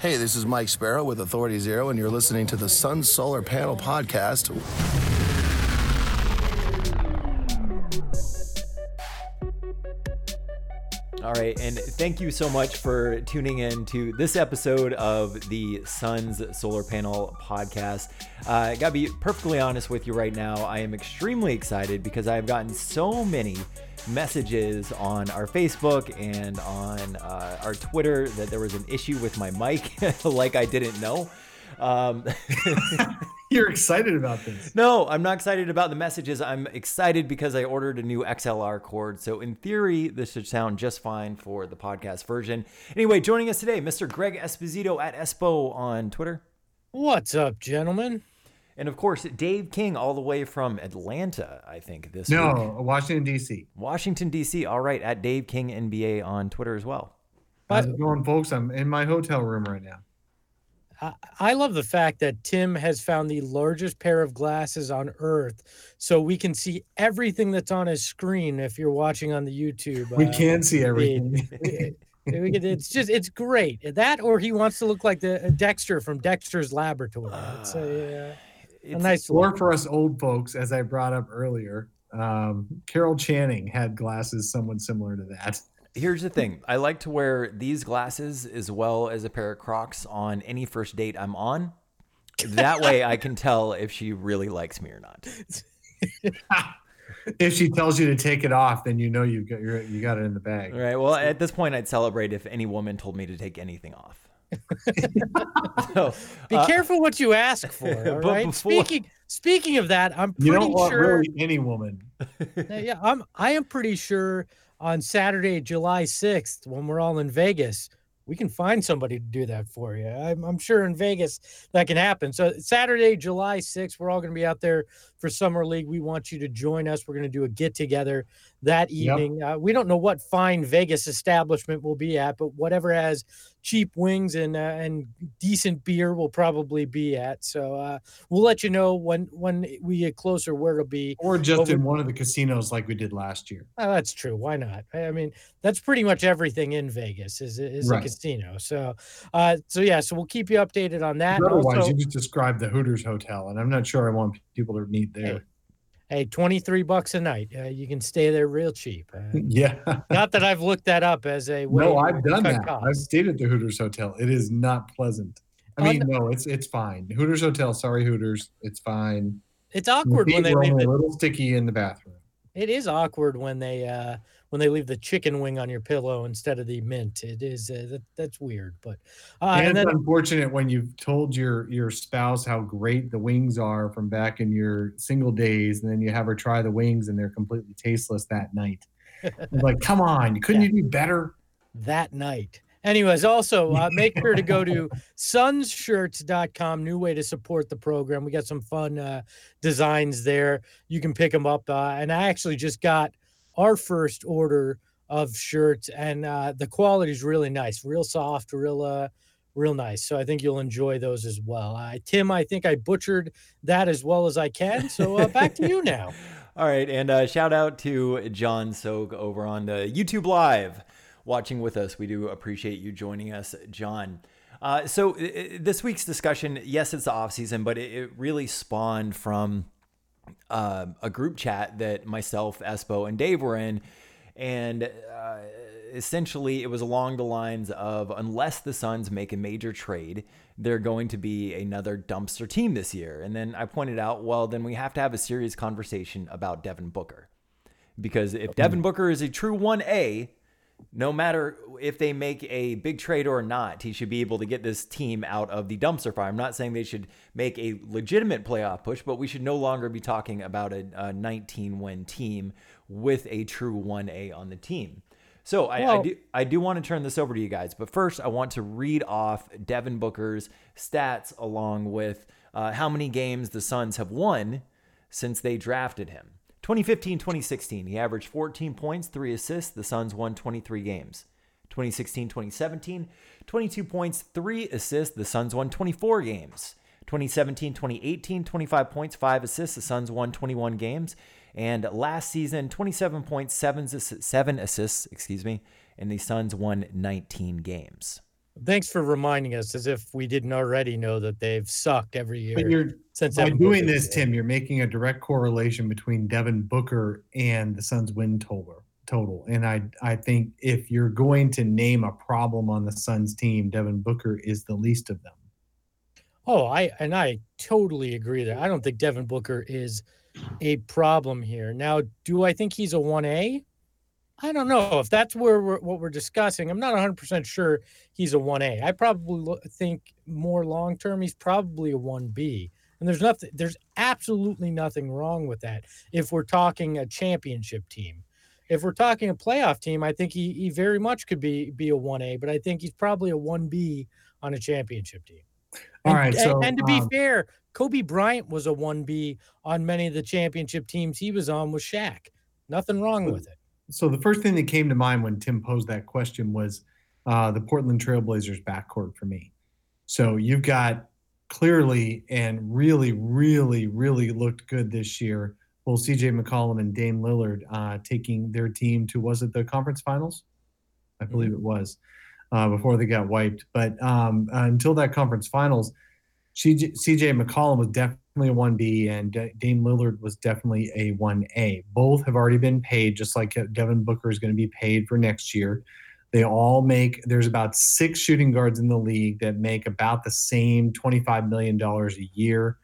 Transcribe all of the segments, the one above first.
Hey, this is Mike Sparrow with Authority Zero, and you're listening to the Sun Solar Panel Podcast. All right, and thank you so much for tuning in to this episode of the Suns Solar Panel Podcast. Uh, I gotta be perfectly honest with you right now. I am extremely excited because I've gotten so many messages on our Facebook and on uh, our Twitter that there was an issue with my mic, like I didn't know. Um, You're excited about this. no, I'm not excited about the messages. I'm excited because I ordered a new XLR cord. So, in theory, this should sound just fine for the podcast version. Anyway, joining us today, Mr. Greg Esposito at Espo on Twitter. What's up, gentlemen? And of course, Dave King, all the way from Atlanta, I think, this No, week. Washington D.C. Washington, D.C. All right, at Dave King NBA on Twitter as well. How's it going, folks? I'm in my hotel room right now. I, I love the fact that Tim has found the largest pair of glasses on earth so we can see everything that's on his screen if you're watching on the YouTube. We uh, can see everything. feed. We- we it's just it's great. That or he wants to look like the uh, Dexter from Dexter's Laboratory. It's a, uh, a nice or for us old folks, as I brought up earlier, um, Carol Channing had glasses somewhat similar to that. Here's the thing. I like to wear these glasses as well as a pair of Crocs on any first date I'm on. That way I can tell if she really likes me or not. if she tells you to take it off, then you know you got you're, you got it in the bag. All right. Well, at this point, I'd celebrate if any woman told me to take anything off. so, Be uh, careful what you ask for. All But right. before- Speaking speaking of that, I'm You pretty don't want sure. really any woman. Yeah, yeah, I'm I am pretty sure on Saturday, July 6th, when we're all in Vegas, we can find somebody to do that for you. I'm, I'm sure in Vegas that can happen. So Saturday, July 6th, we're all going to be out there for Summer League. We want you to join us. We're going to do a get together that Yep. evening. Uh, we don't know what fine Vegas establishment we'll be at, but whatever has cheap wings and uh, and decent beer will probably be at. So uh, we'll let you know when when we get closer where it'll be. Or just Well, in one of the casinos like we did last year. Oh, that's true. Why not? I mean, that's pretty much everything in Vegas is is Right. a casino. So, uh, so yeah, so we'll keep you updated on that. Otherwise, Also, you just described the Hooters Hotel, and I'm not sure I want people to meet there. hey, twenty three bucks a night. Uh, you can stay there real cheap. Uh, Yeah. not that I've looked that up as a way no, I've done that. I've stayed at the Hooters Hotel. It is not pleasant. I mean, no, it's it's fine. Hooters Hotel, sorry Hooters, it's fine. It's The awkward when they leave the a little sticky in the bathroom. It is awkward when they uh when they leave the chicken wing on your pillow instead of the mint. It is uh, that, that's weird, but uh, and, and then unfortunate when you've told your your spouse how great the wings are from back in your single days, and then you have her try the wings and they're completely tasteless that night. Like, come on, couldn't you do better? that night. Anyways, also uh, make sure to go to sunsshirts.com. New way to support the program. We got some fun uh, designs there. You can pick them up. Uh, and I actually just got our first order of shirts, and uh, the quality is really nice, real soft, real uh, real nice. So I think you'll enjoy those as well. Uh, Tim, I think I butchered that as well as I can. So uh, back to you now. All right, and uh, shout out to John Soak over on the YouTube Live watching with us. We do appreciate you joining us, John. Uh, so this week's discussion, yes, it's the off season, but it, it really spawned from uh, a group chat that myself, Espo, and Dave were in, and uh, essentially it was along the lines of unless the Suns make a major trade, they're going to be another dumpster team this year. And then I pointed out, well, then we have to have a serious conversation about Devin Booker. Because if Devin Booker is a true 1A, no matter if they make a big trade or not, he should be able to get this team out of the dumpster fire. I'm not saying they should make a legitimate playoff push, but we should no longer be talking about a, a 19 win team with a true 1A on the team. So I, I do I do want to turn this over to you guys, but first I want to read off Devin Booker's stats along with uh, how many games the Suns have won since they drafted him. 2015 2016, he averaged 14 points, 3 assists. The Suns won 23 games. 2016 2017, 22 points, 3 assists. The Suns won 24 games. 2017 2018, 25 points, 5 assists. The Suns won 21 games. And last season, 27 points, 7, assi- 7 assists, excuse me, and the Suns won 19 games. Thanks for reminding us, as if we didn't already know that they've sucked every year But you're since by doing Booker this, Tim, you're making a direct correlation between Devin Booker and the Suns' win total. Total, and I I think if you're going to name a problem on the Suns team, Devin Booker is the least of them. Oh, I and I totally agree there. I don't think Devin Booker is a problem here. Now, do I think he's a 1A? I don't know if that's where we're, what we're discussing. I'm not 100% sure he's a 1A. I probably lo- think more long term he's probably a 1B. And there's nothing there's absolutely nothing wrong with that if we're talking a championship team. If we're talking a playoff team, I think he, he very much could be be a 1A, but I think he's probably a 1B on a championship team. All And- right, and, and to be um, fair, Kobe Bryant was a 1B on many of the championship teams he was on with Shaq. Nothing wrong with it. So the first thing that came to mind when Tim posed that question was uh, the Portland Trailblazers backcourt for me. So you've got clearly and really, really, really looked good this year. Both CJ McCollum and Dame Lillard uh, taking their team to was it the conference finals? I believe it was uh, before they got wiped. But um, until that conference finals, CJ, McCollum was definitely a 1B and D- Dame Lillard was definitely a 1A. Both have already been paid, just like Devin Booker is going to be paid for next year. They all make, there's about six shooting guards in the league that make about the same $25 million a year.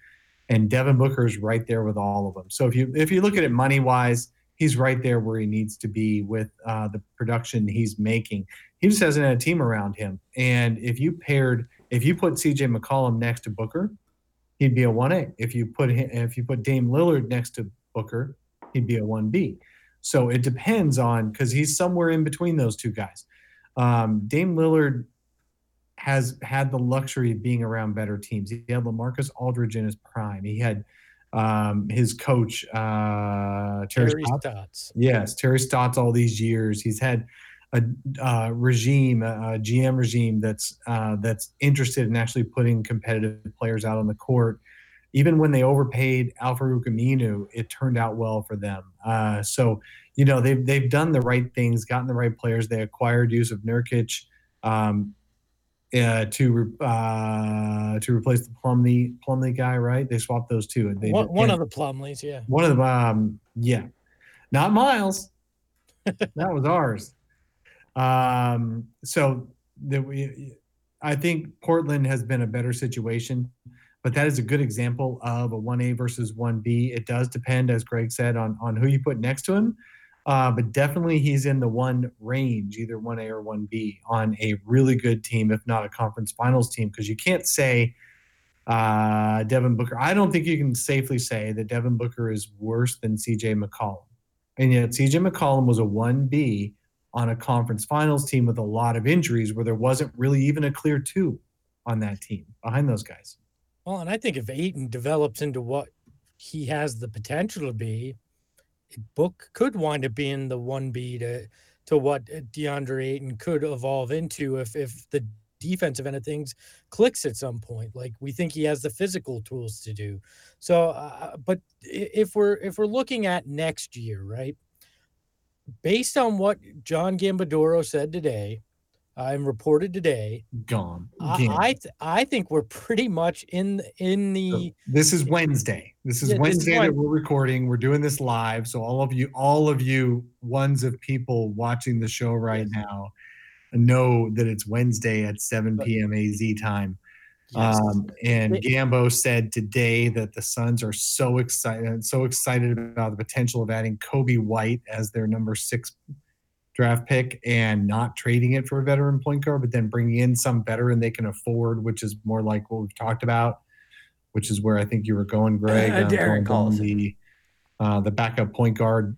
And Devin Booker is right there with all of them. So if you if you look at it money wise, he's right there where he needs to be with uh, the production he's making. He just hasn't had a team around him. And if you paired, if you put CJ McCollum next to Booker, he'd be a one A. If you put him, if you put Dame Lillard next to Booker, he'd be a one B. So it depends on because he's somewhere in between those two guys. Um, Dame Lillard has had the luxury of being around better teams. He had Lamarcus Aldridge in his prime. He had um, his coach uh, Terry, Terry Stotts. Stotts. Yes, Terry Stotts all these years. He's had a uh, regime, a GM regime that's uh, that's interested in actually putting competitive players out on the court. Even when they overpaid Al-Farouq Aminu, it turned out well for them. Uh, so, you know, they've they've done the right things, gotten the right players. They acquired Jusuf Nurkic um, uh, to re- uh, to replace the Plumlee Plumlee guy, right? They swapped those two. and They One, one of the Plumleys, yeah. One of them, um, yeah, not Miles. that was ours. Um, so that we, I think Portland has been a better situation, but that is a good example of a one A versus one B. It does depend, as Greg said, on on who you put next to him. Uh, but definitely he's in the one range, either 1A or 1B on a really good team, if not a conference finals team, because you can't say uh, Devin Booker. I don't think you can safely say that Devin Booker is worse than CJ McCollum. And yet CJ McCollum was a 1B on a conference finals team with a lot of injuries where there wasn't really even a clear two on that team behind those guys. Well, and I think if Ayton develops into what he has the potential to be, Book could wind up being the one B to to what DeAndre Ayton could evolve into if if the defensive end of things clicks at some point. Like we think he has the physical tools to do. So, uh, but if we're if we're looking at next year, right? Based on what John Gambadoro said today, uh, I'm reported today, Gone. I I, th- I think we're pretty much in in the this is Wednesday. This is Yeah, this is Wednesday that we're recording. We're doing this live. So all of you, all of you ones of people watching the show right now know that it's Wednesday at 7 p.m. AZ time. Yes. Um, and Gambo said today that the Suns are so excited, so excited about the potential of adding Coby White as their number six draft pick and not trading it for a veteran point guard, but then bringing in some veteran they can afford, which is more like what we've talked about, which is where I think you were going, Greg. Uh, um, Darren going Collison. the uh, the backup point guard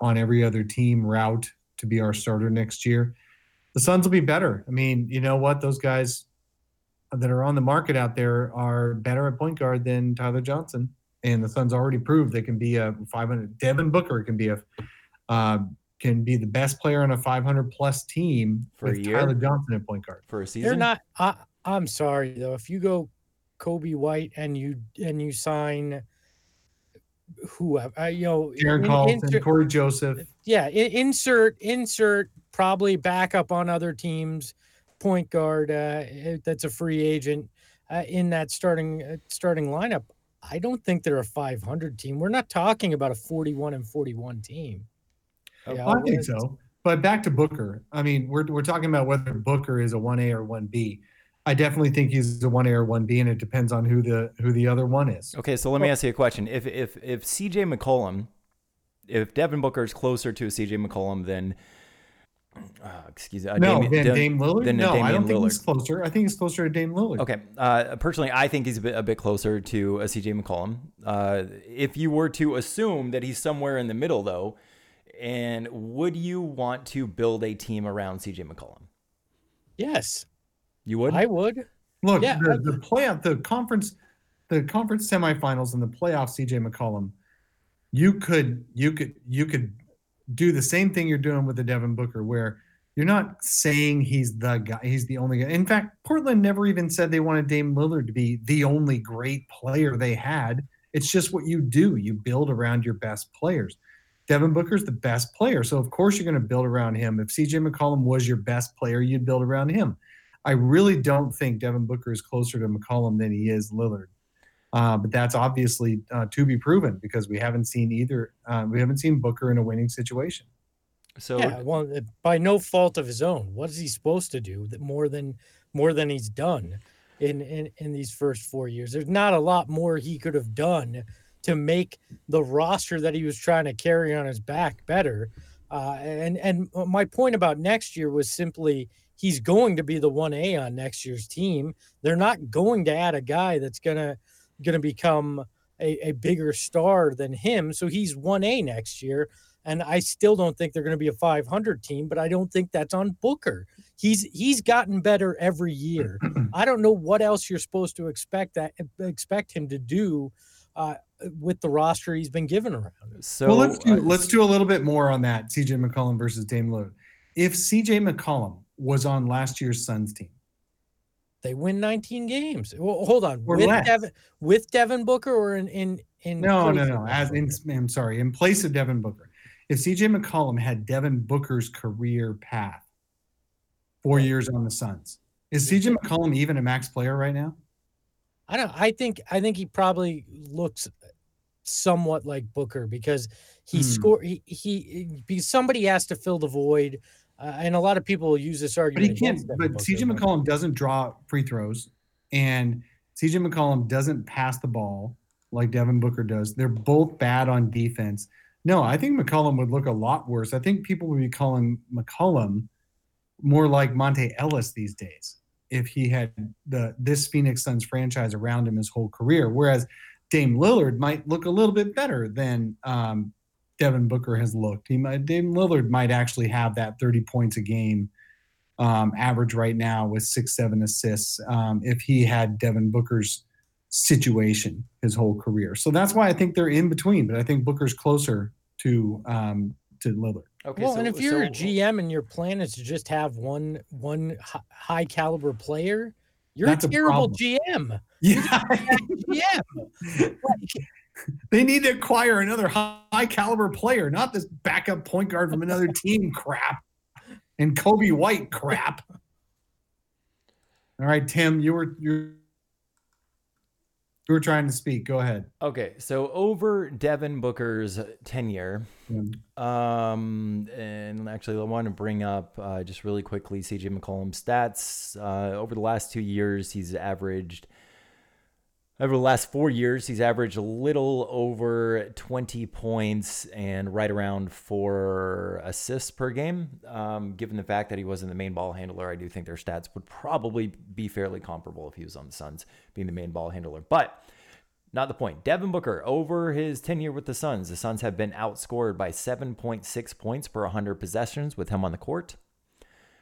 on every other team route to be our starter next year. The Suns will be better. I mean, you know what? Those guys that are on the market out there are better at point guard than Tyler Johnson. And the Suns already proved they can be a 500. Devin Booker can be a uh, can be the best player on a 500 plus team For a with year? Tyler Johnson at point guard. for a season. They're not. I, I'm sorry though. If you go Coby White and you and you sign who uh, you know, Darren in- Collison, insert- Cory Joseph. yeah, insert insert probably backup on other teams. Point guard uh, that's a free agent uh, in that starting uh, starting lineup, I don't think they're a 500 team. We're not talking about a 41 and 41 team. Yeah, I think so. But back to Booker. I mean, we're we're talking about whether Booker is a 1A or 1B. I definitely think he's a 1A or 1B and it depends on who the who the other one is. Okay, so let me ask you a question. If if if CJ McCollum if Devin Booker is closer to a CJ McCollum than uh, excuse me. Uh, no, Dame, than Dame Lillard. Than no, Damian I don't think Lillard. he's closer. I think he's closer to Dame Lillard. Okay. Uh, personally, I think he's a bit, a bit closer to a CJ McCollum. Uh, if you were to assume that he's somewhere in the middle, though, and would you want to build a team around CJ McCollum? Yes, you would. I would. Look, yeah, the, the playoff, the conference, the conference semifinals and the playoff. CJ McCollum, you could, you could, you could do the same thing you're doing with the Devin Booker, where you're not saying he's the guy, he's the only guy. In fact, Portland never even said they wanted Dame Lillard to be the only great player they had. It's just what you do. You build around your best players. Devin Booker's the best player. So of course you're going to build around him. If CJ McCollum was your best player, you'd build around him. I really don't think Devin Booker is closer to McCollum than he is Lillard. Uh, but that's obviously uh, to be proven because we haven't seen either. Uh, we haven't seen Booker in a winning situation. So yeah, well, by no fault of his own, what is he supposed to do that more than more than he's done in, in in these first four years? There's not a lot more he could have done to make the roster that he was trying to carry on his back better. Uh, and and my point about next year was simply he's going to be the one A on next year's team. They're not going to add a guy that's gonna going to become a, a bigger star than him. So he's 1A next year. And I still don't think they're going to be a 500 team, but I don't think that's on Booker. He's he's gotten better every year. I don't know what else you're supposed to expect that expect him to do uh, with the roster he's been given around. So well, let's do uh, let's do a little bit more on that. CJ McCollum versus Dame Lillard. If CJ McCollum was on last year's Suns team, they win 19 games. Well, hold on. Or with Devin with Devin Booker or in in, in No, no, no. As in I'm sorry, in place of Devin Booker. If CJ McCollum had Devin Booker's career path, four years on the Suns, is CJ McCollum even a max player right now? I don't I think I think he probably looks somewhat like Booker because he hmm. scored he, he because somebody has to fill the void uh, and a lot of people use this argument. But he can't. But CJ McCollum doesn't draw free throws, and CJ McCollum doesn't pass the ball like Devin Booker does. They're both bad on defense. No, I think McCollum would look a lot worse. I think people would be calling McCollum more like Monta Ellis these days if he had the this Phoenix Suns franchise around him his whole career. Whereas Dame Lillard might look a little bit better than um, Devin Booker has looked. He might, Dame Lillard might actually have that 30 points a game um, average right now with six, seven assists um, if he had Devin Booker's situation his whole career. So that's why I think they're in between, but I think Booker's closer to um, to Lillard. Okay, well, so, and if you're so, a GM and your plan is to just have one one high caliber player, you're a terrible a GM. Yeah. GM. they need to acquire another high caliber player, not this backup point guard from another team crap and Coby White crap. All right, Tim, you were you you were trying to speak. Go ahead. Okay, so over Devin Booker's tenure, mm-hmm. um, and actually, I want to bring up uh, just really quickly CJ McCollum's stats. Uh, over the last two years, he's averaged over the last four years, he's averaged a little over 20 points and right around four assists per game. Um, given the fact that he wasn't the main ball handler, I do think their stats would probably be fairly comparable if he was on the Suns being the main ball handler. But not the point. Devin Booker, over his tenure with the Suns, the Suns have been outscored by 7.6 points per 100 possessions with him on the court.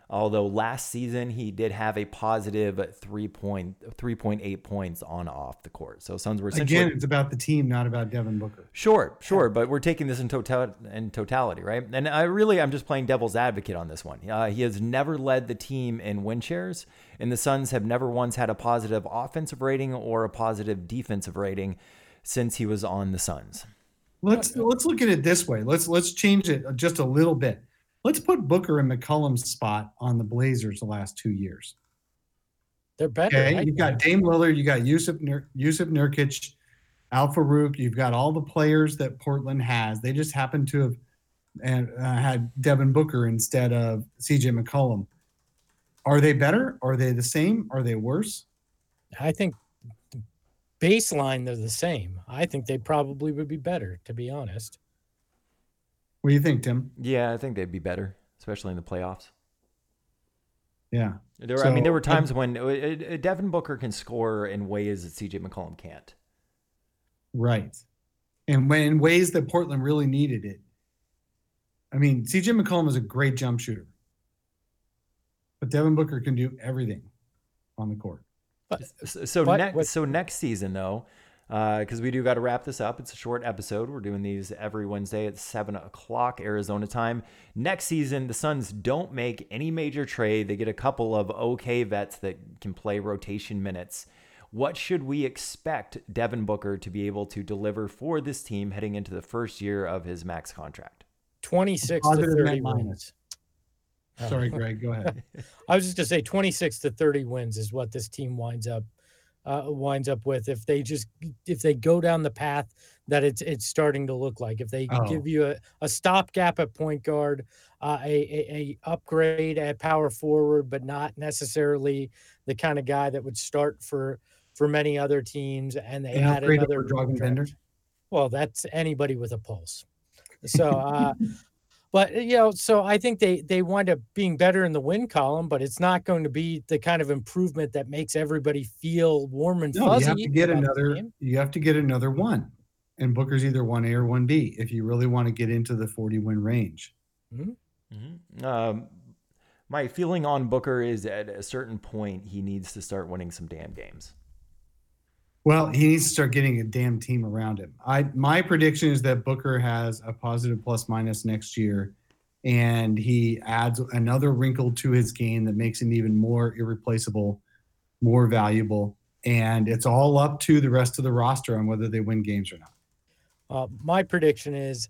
Although last season he did have a positive 3 point, 3.8 points on off the court. So Suns were again, it's about the team, not about Devin Booker. Sure, sure, but we're taking this in total in totality, right? And I really, I'm just playing devil's advocate on this one. Uh, he has never led the team in win shares, and the Suns have never once had a positive offensive rating or a positive defensive rating since he was on the Suns. Let's let's look at it this way. Let's let's change it just a little bit let's put Booker and McCollum's spot on the Blazers the last two years. They're better. Okay, you've got Dame Lillard, you got Jusuf Nur- Jusuf Nurkic, Al Farouq. You've got all the players that Portland has. They just happen to have and uh, had Devin Booker instead of CJ McCollum. Are they better? Are they the same? Are they worse? I think baseline they're the same. I think they probably would be better, to be honest. What do you think, Tim? Yeah, I think they'd be better, especially in the playoffs. Yeah. There, I mean, there were times when Devin Booker can score in ways that CJ McCollum can't. Right. And when in ways that Portland really needed it. I mean, CJ McCollum is a great jump shooter. But Devin Booker can do everything on the court. But, so but, next, so next season though, because uh, we do got to wrap this up. It's a short episode. We're doing these every Wednesday at seven o'clock Arizona time. Next season, the Suns don't make any major trade. They get a couple of okay vets that can play rotation minutes. What should we expect Devin Booker to be able to deliver for this team heading into the first year of his max contract? Twenty six to thirty wins. Sorry, Greg. Go ahead. I was just gonna say twenty six to thirty wins is what this team winds up uh, winds up with if they just if they go down the path that it's it's starting to look like if they oh. give you a, a stopgap at point guard uh, a, a, a upgrade at power forward but not necessarily the kind of guy that would start for for many other teams and they had another Dragan well that's anybody with a pulse. So uh but uh, you know, so I think they they wind up being better in the win column, but it's not going to be the kind of improvement that makes everybody feel warm and no, fuzzy. You have to get another. You have to get another one, and Booker's either one A or one B if you really want to get into the forty win range. Mm-hmm. Mm-hmm. Um, my feeling on Booker is at a certain point he needs to start winning some damn games. Well, he needs to start getting a damn team around him. I my prediction is that Booker has a positive plus minus next year, and he adds another wrinkle to his game that makes him even more irreplaceable, more valuable, and it's all up to the rest of the roster on whether they win games or not. Uh, my prediction is,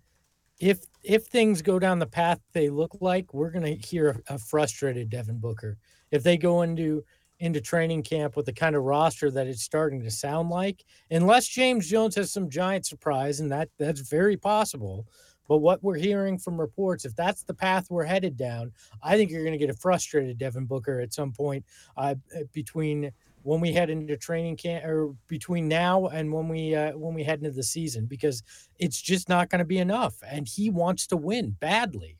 if if things go down the path they look like, we're going to hear a frustrated Devin Booker. If they go into into training camp with the kind of roster that it's starting to sound like, unless James Jones has some giant surprise, and that that's very possible. But what we're hearing from reports, if that's the path we're headed down, I think you're going to get a frustrated Devin Booker at some point uh, between when we head into training camp or between now and when we uh, when we head into the season because it's just not going to be enough and he wants to win badly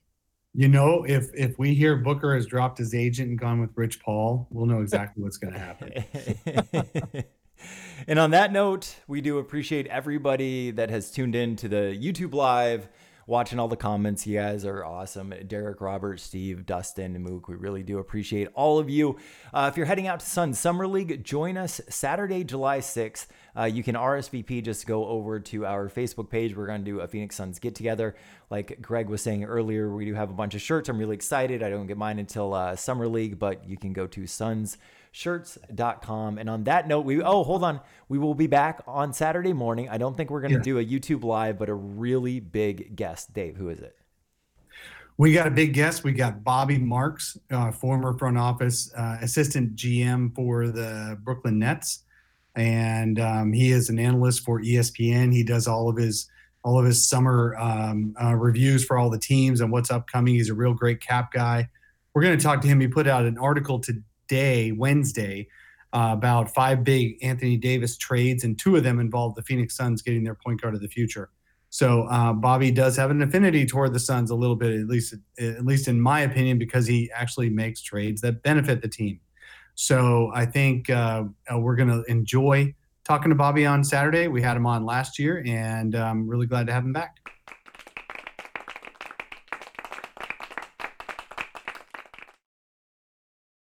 you know, if if we hear Booker has dropped his agent and gone with Rich Paul, we'll know exactly what's going to happen. and on that note, we do appreciate everybody that has tuned in to the YouTube live watching all the comments. You guys are awesome. Derek, Robert, Steve, Dustin, Mook, we really do appreciate all of you. Uh, if you're heading out to Sun Summer League, join us Saturday, July 6th. Uh, you can RSVP, just go over to our Facebook page. We're going to do a Phoenix Suns get together. Like Greg was saying earlier, we do have a bunch of shirts. I'm really excited. I don't get mine until uh, Summer League, but you can go to Suns shirts.com. And on that note, we oh hold on, we will be back on Saturday morning. I don't think we're going to yeah. do a YouTube live, but a really big guest. Dave, who is it? We got a big guest. We got Bobby Marks, uh, former front office uh, assistant GM for the Brooklyn Nets, and um, he is an analyst for ESPN. He does all of his all of his summer um, uh, reviews for all the teams and what's upcoming. He's a real great cap guy. We're going to talk to him. He put out an article to, day, Wednesday, uh, about five big Anthony Davis trades, and two of them involved the Phoenix Suns getting their point guard of the future. So uh, Bobby does have an affinity toward the Suns a little bit, at least at least in my opinion, because he actually makes trades that benefit the team. So I think uh, uh we're going to enjoy talking to Bobby on Saturday. We had him on last year, and I'm really glad to have him back.